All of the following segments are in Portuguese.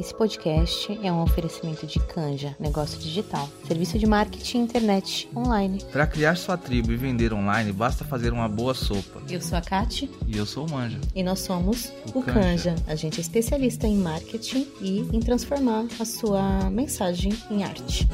Esse podcast é um oferecimento de Canja, negócio digital, serviço de marketing internet online. Para criar sua tribo e vender online, basta fazer uma boa sopa. Eu sou a Kati. E eu sou o Manja. E nós somos o, o Canja. Canja. A gente é especialista em marketing e em transformar a sua mensagem em arte.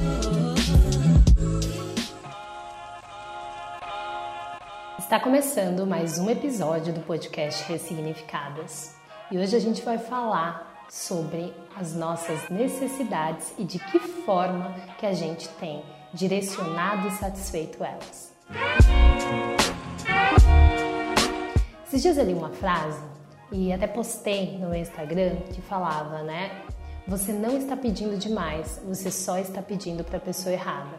Está começando mais um episódio do podcast Ressignificadas. E hoje a gente vai falar sobre as nossas necessidades e de que forma que a gente tem direcionado e satisfeito elas. Esses dias eu li uma frase e até postei no meu Instagram que falava, né? Você não está pedindo demais, você só está pedindo para a pessoa errada.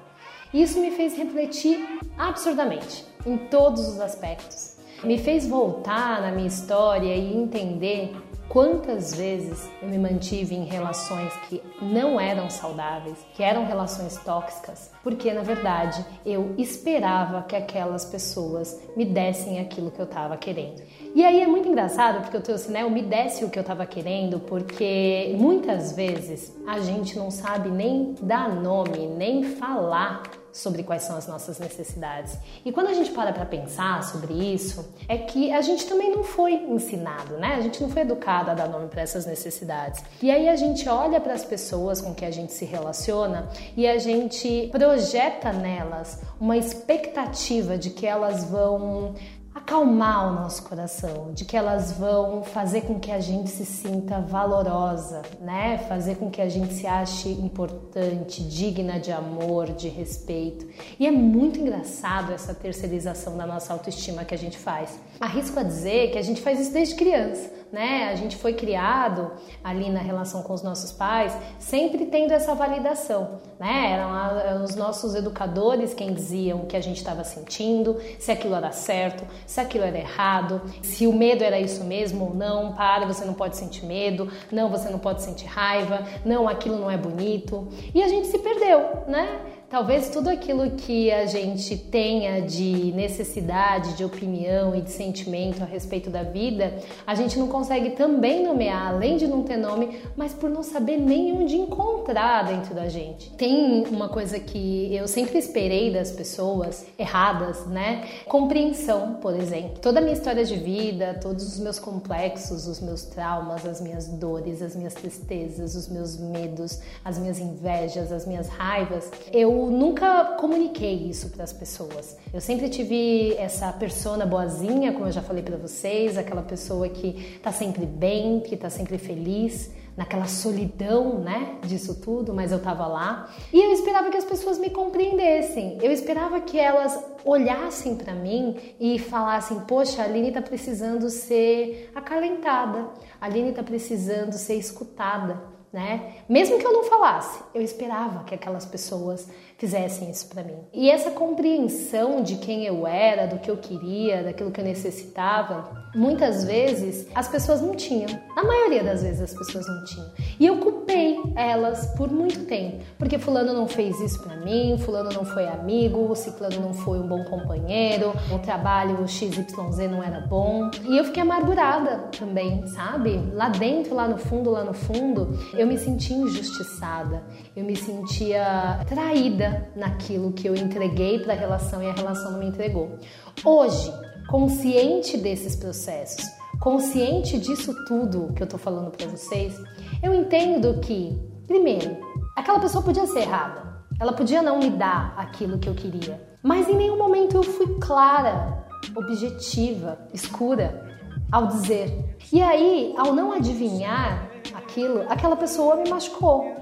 Isso me fez refletir absurdamente em todos os aspectos. Me fez voltar na minha história e entender Quantas vezes eu me mantive em relações que não eram saudáveis, que eram relações tóxicas, porque na verdade eu esperava que aquelas pessoas me dessem aquilo que eu estava querendo. E aí é muito engraçado porque eu trouxe, né, o me desse o que eu estava querendo, porque muitas vezes a gente não sabe nem dar nome, nem falar sobre quais são as nossas necessidades. E quando a gente para para pensar sobre isso, é que a gente também não foi ensinado, né? A gente não foi educado a dar nome para essas necessidades. E aí a gente olha para as pessoas com que a gente se relaciona e a gente projeta nelas uma expectativa de que elas vão acalmar o nosso coração, de que elas vão fazer com que a gente se sinta valorosa, né? Fazer com que a gente se ache importante, digna de amor, de respeito. E é muito engraçado essa terceirização da nossa autoestima que a gente faz. Arrisco a dizer que a gente faz isso desde criança né? A gente foi criado ali na relação com os nossos pais, sempre tendo essa validação, né? Eram, os nossos educadores quem diziam o que a gente estava sentindo, se aquilo era certo, se aquilo era errado, se o medo era isso mesmo ou não. Para, você não pode sentir medo. Não, você não pode sentir raiva. Não, aquilo não é bonito. E a gente se perdeu, né? Talvez tudo aquilo que a gente tenha de necessidade, de opinião e de sentimento a respeito da vida, a gente não consegue também nomear, além de não ter nome, mas por não saber nem onde encontrar dentro da gente. Tem uma coisa que eu sempre esperei das pessoas erradas, né? Compreensão, por exemplo. Toda a minha história de vida, todos os meus complexos, os meus traumas, as minhas dores, as minhas tristezas, os meus medos, as minhas invejas, as minhas raivas, eu nunca comuniquei isso para as pessoas. Eu sempre tive essa persona boazinha, como eu já falei para vocês, aquela pessoa que está sempre bem, que está sempre feliz, naquela solidão, né, disso tudo, mas eu estava lá. E eu esperava que as pessoas me compreendessem. Eu esperava que elas olhassem para mim e falassem: "Poxa, a Aline está precisando ser acalentada. A Aline está precisando ser escutada." Né? Mesmo que eu não falasse, eu esperava que aquelas pessoas fizessem isso para mim. E essa compreensão de quem eu era, do que eu queria, daquilo que eu necessitava, muitas vezes as pessoas não tinham. A maioria das vezes as pessoas não tinham. E eu culpei elas por muito tempo, porque fulano não fez isso para mim, fulano não foi amigo, ciclano não foi um bom companheiro, o trabalho XYZ não era bom. E eu fiquei amargurada também, sabe? Lá dentro, lá no fundo, lá no fundo, eu me sentia injustiçada, eu me sentia traída naquilo que eu entreguei para a relação e a relação não me entregou. Hoje, consciente desses processos, consciente disso tudo que eu tô falando para vocês, eu entendo que, primeiro, aquela pessoa podia ser errada. Ela podia não me dar aquilo que eu queria, mas em nenhum momento eu fui clara, objetiva, escura ao dizer. E aí, ao não adivinhar aquilo, aquela pessoa me machucou.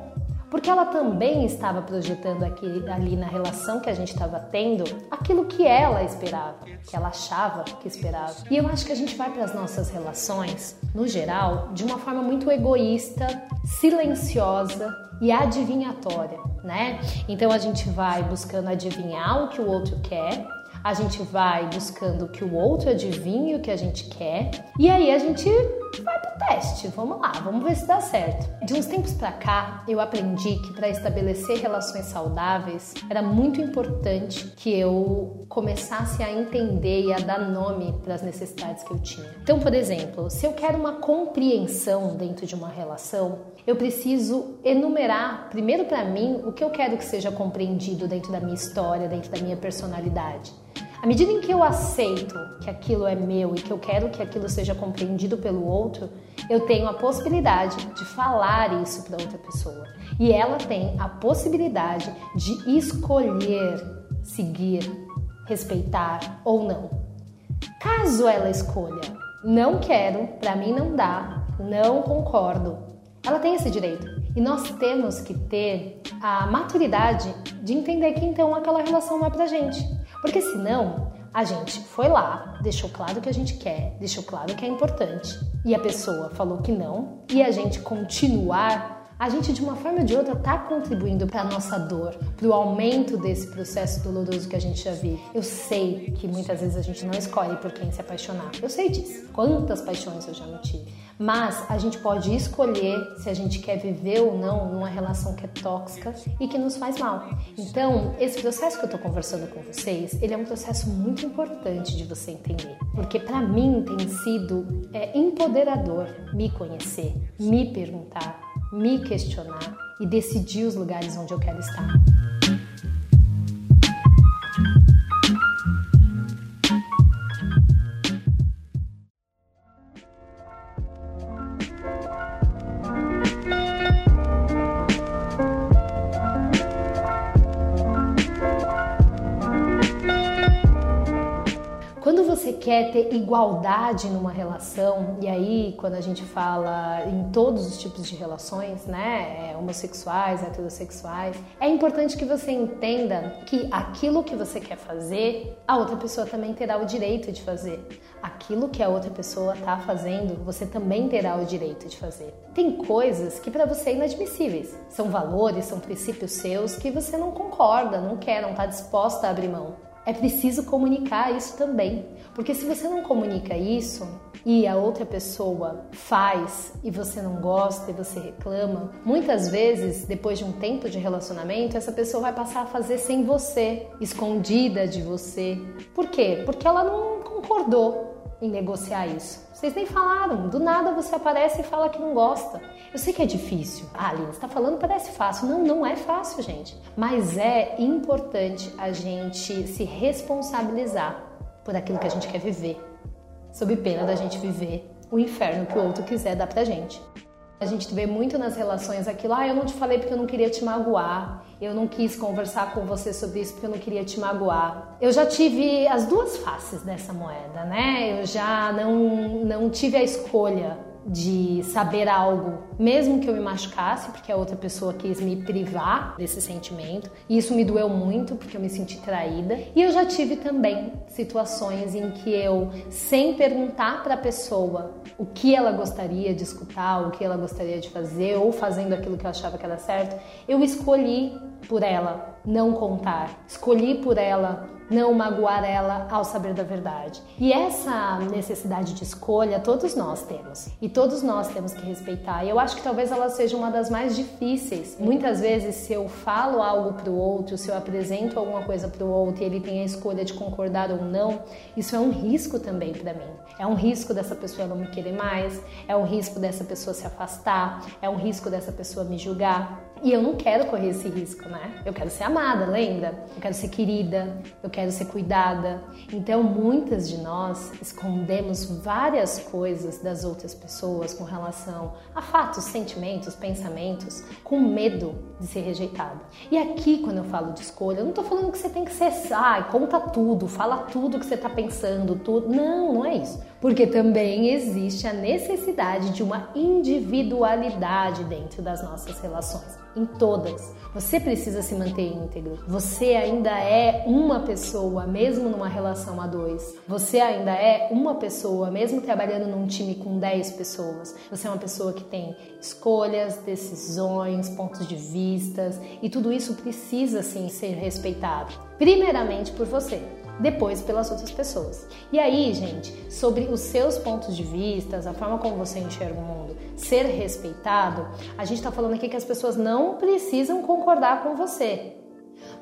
Porque ela também estava projetando aqui, ali na relação que a gente estava tendo aquilo que ela esperava, que ela achava que esperava. E eu acho que a gente vai para as nossas relações, no geral, de uma forma muito egoísta, silenciosa e adivinhatória, né? Então a gente vai buscando adivinhar o que o outro quer, a gente vai buscando que o outro adivinhe o que a gente quer, e aí a gente vai pro teste, vamos lá, vamos ver se dá certo. De uns tempos para cá, eu aprendi que para estabelecer relações saudáveis era muito importante que eu começasse a entender e a dar nome para as necessidades que eu tinha. Então, por exemplo, se eu quero uma compreensão dentro de uma relação, eu preciso enumerar primeiro para mim o que eu quero que seja compreendido dentro da minha história, dentro da minha personalidade. À medida em que eu aceito que aquilo é meu e que eu quero que aquilo seja compreendido pelo outro, eu tenho a possibilidade de falar isso para outra pessoa. E ela tem a possibilidade de escolher seguir, respeitar ou não. Caso ela escolha, não quero, para mim não dá, não concordo, ela tem esse direito. E nós temos que ter a maturidade de entender que então aquela relação não é pra gente. Porque senão a gente foi lá, deixou claro que a gente quer, deixou claro que é importante, e a pessoa falou que não, e a gente continuar a gente de uma forma ou de outra está contribuindo para a nossa dor, para o aumento desse processo doloroso que a gente já vive. Eu sei que muitas vezes a gente não escolhe por quem se apaixonar. Eu sei disso. Quantas paixões eu já não tive. Mas a gente pode escolher se a gente quer viver ou não numa relação que é tóxica e que nos faz mal. Então, esse processo que eu estou conversando com vocês, ele é um processo muito importante de você entender, porque para mim tem sido é, empoderador me conhecer, me perguntar, me questionar e decidir os lugares onde eu quero estar. Quer ter igualdade numa relação, e aí quando a gente fala em todos os tipos de relações, né, é, homossexuais, heterossexuais, é importante que você entenda que aquilo que você quer fazer, a outra pessoa também terá o direito de fazer. Aquilo que a outra pessoa está fazendo, você também terá o direito de fazer. Tem coisas que para você é inadmissíveis. São valores, são princípios seus que você não concorda, não quer, não está disposta a abrir mão é preciso comunicar isso também. Porque se você não comunica isso e a outra pessoa faz e você não gosta e você reclama, muitas vezes, depois de um tempo de relacionamento, essa pessoa vai passar a fazer sem você, escondida de você. Por quê? Porque ela não concordou em negociar isso. Vocês nem falaram, do nada você aparece e fala que não gosta. Eu sei que é difícil. Ah, Aline, está falando parece fácil. Não, não é fácil, gente. Mas é importante a gente se responsabilizar por aquilo que a gente quer viver, sob pena da gente viver o inferno que o outro quiser dar pra gente. A gente vê muito nas relações aquilo, ah, eu não te falei porque eu não queria te magoar, eu não quis conversar com você sobre isso porque eu não queria te magoar. Eu já tive as duas faces dessa moeda, né? Eu já não, não tive a escolha de saber algo, mesmo que eu me machucasse, porque a outra pessoa quis me privar desse sentimento. E isso me doeu muito, porque eu me senti traída. E eu já tive também situações em que eu, sem perguntar para a pessoa o que ela gostaria de escutar, o que ela gostaria de fazer, ou fazendo aquilo que eu achava que era certo, eu escolhi por ela não contar, escolhi por ela não magoar ela ao saber da verdade. E essa necessidade de escolha todos nós temos e todos nós temos que respeitar. E eu acho que talvez ela seja uma das mais difíceis. Muitas vezes, se eu falo algo para o outro, se eu apresento alguma coisa para o outro e ele tem a escolha de concordar ou não, isso é um risco também para mim. É um risco dessa pessoa não me querer mais, é um risco dessa pessoa se afastar, é um risco dessa pessoa me julgar. E eu não quero correr esse risco, né? Eu quero ser amada, lembra? Eu quero ser querida, eu quero ser cuidada. Então, muitas de nós escondemos várias coisas das outras pessoas com relação a fatos, sentimentos, pensamentos, com medo de ser rejeitada. E aqui, quando eu falo de escolha, eu não tô falando que você tem que ser, ah, conta tudo, fala tudo que você tá pensando, tudo. Não, não é isso. Porque também existe a necessidade de uma individualidade dentro das nossas relações em todas. Você precisa se manter íntegro. Você ainda é uma pessoa, mesmo numa relação a dois. Você ainda é uma pessoa, mesmo trabalhando num time com 10 pessoas. Você é uma pessoa que tem escolhas, decisões, pontos de vistas e tudo isso precisa sim ser respeitado. Primeiramente por você depois pelas outras pessoas. E aí, gente, sobre os seus pontos de vista, a forma como você enxerga o mundo, ser respeitado, a gente está falando aqui que as pessoas não precisam concordar com você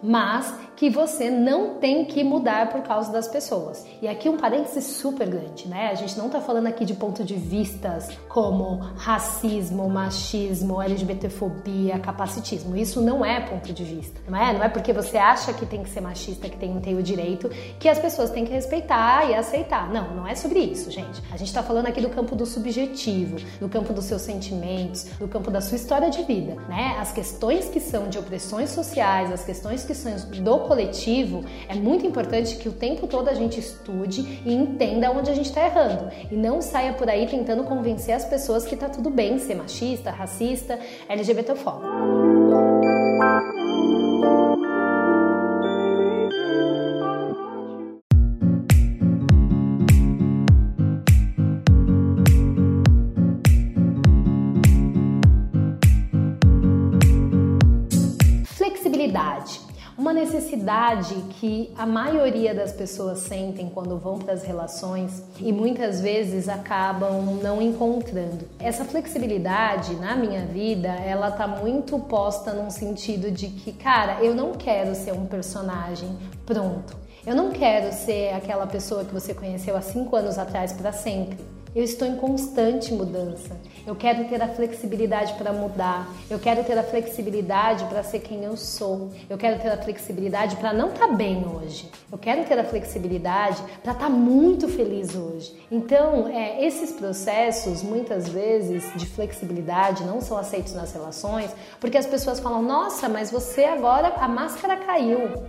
mas que você não tem que mudar por causa das pessoas. E aqui um parênteses super grande, né? A gente não tá falando aqui de ponto de vistas como racismo, machismo, LGBTfobia, capacitismo. Isso não é ponto de vista, não é? Não é porque você acha que tem que ser machista, que tem, tem o direito, que as pessoas têm que respeitar e aceitar. Não, não é sobre isso, gente. A gente tá falando aqui do campo do subjetivo, do campo dos seus sentimentos, do campo da sua história de vida, né? As questões que são de opressões sociais, as questões que são do coletivo, é muito importante que o tempo todo a gente estude e entenda onde a gente está errando. E não saia por aí tentando convencer as pessoas que tá tudo bem ser machista, racista, LGBTfóbico. Necessidade que a maioria das pessoas sentem quando vão para as relações e muitas vezes acabam não encontrando. Essa flexibilidade na minha vida, ela tá muito posta num sentido de que, cara, eu não quero ser um personagem pronto. Eu não quero ser aquela pessoa que você conheceu há cinco anos atrás para sempre. Eu estou em constante mudança. Eu quero ter a flexibilidade para mudar. Eu quero ter a flexibilidade para ser quem eu sou. Eu quero ter a flexibilidade para não estar tá bem hoje. Eu quero ter a flexibilidade para estar tá muito feliz hoje. Então, é, esses processos, muitas vezes, de flexibilidade não são aceitos nas relações porque as pessoas falam: nossa, mas você agora a máscara caiu.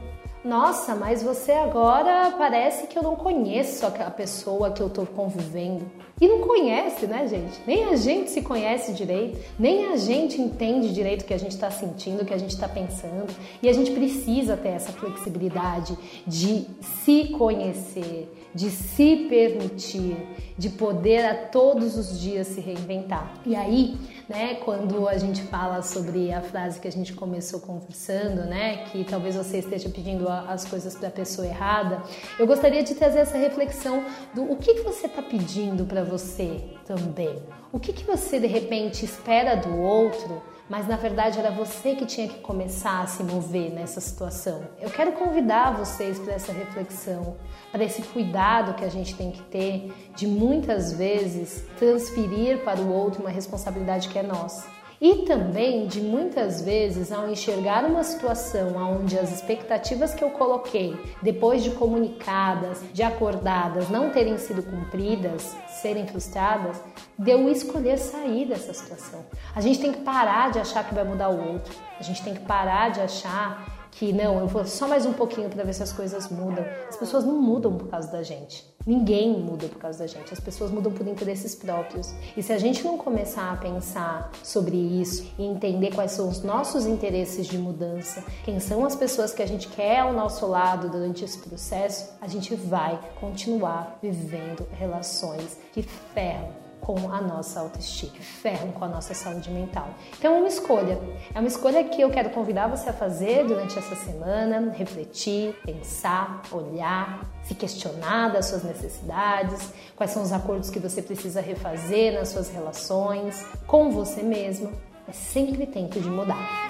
Nossa, mas você agora parece que eu não conheço a pessoa que eu estou convivendo. E não conhece, né, gente? Nem a gente se conhece direito, nem a gente entende direito o que a gente está sentindo, o que a gente está pensando. E a gente precisa ter essa flexibilidade de se conhecer, de se permitir, de poder a todos os dias se reinventar. E aí, né, quando a gente fala sobre a frase que a gente começou conversando, né, que talvez você esteja pedindo as coisas para a pessoa errada, eu gostaria de trazer essa reflexão do o que, que você está pedindo para você também. O que, que você de repente espera do outro mas na verdade era você que tinha que começar a se mover nessa situação. Eu quero convidar vocês para essa reflexão, para esse cuidado que a gente tem que ter de muitas vezes transferir para o outro uma responsabilidade que é nossa. E também de muitas vezes, ao enxergar uma situação onde as expectativas que eu coloquei, depois de comunicadas, de acordadas, não terem sido cumpridas, serem frustradas, de eu escolher sair dessa situação. A gente tem que parar de achar que vai mudar o outro. A gente tem que parar de achar que não, eu vou só mais um pouquinho para ver se as coisas mudam. As pessoas não mudam por causa da gente. Ninguém muda por causa da gente. As pessoas mudam por interesses próprios. E se a gente não começar a pensar sobre isso e entender quais são os nossos interesses de mudança, quem são as pessoas que a gente quer ao nosso lado durante esse processo, a gente vai continuar vivendo relações que ferram com a nossa autoestima, ferram com a nossa saúde mental. Então é uma escolha, é uma escolha que eu quero convidar você a fazer durante essa semana, refletir, pensar, olhar, se questionar das suas necessidades, quais são os acordos que você precisa refazer nas suas relações com você mesmo. É sempre tempo de mudar.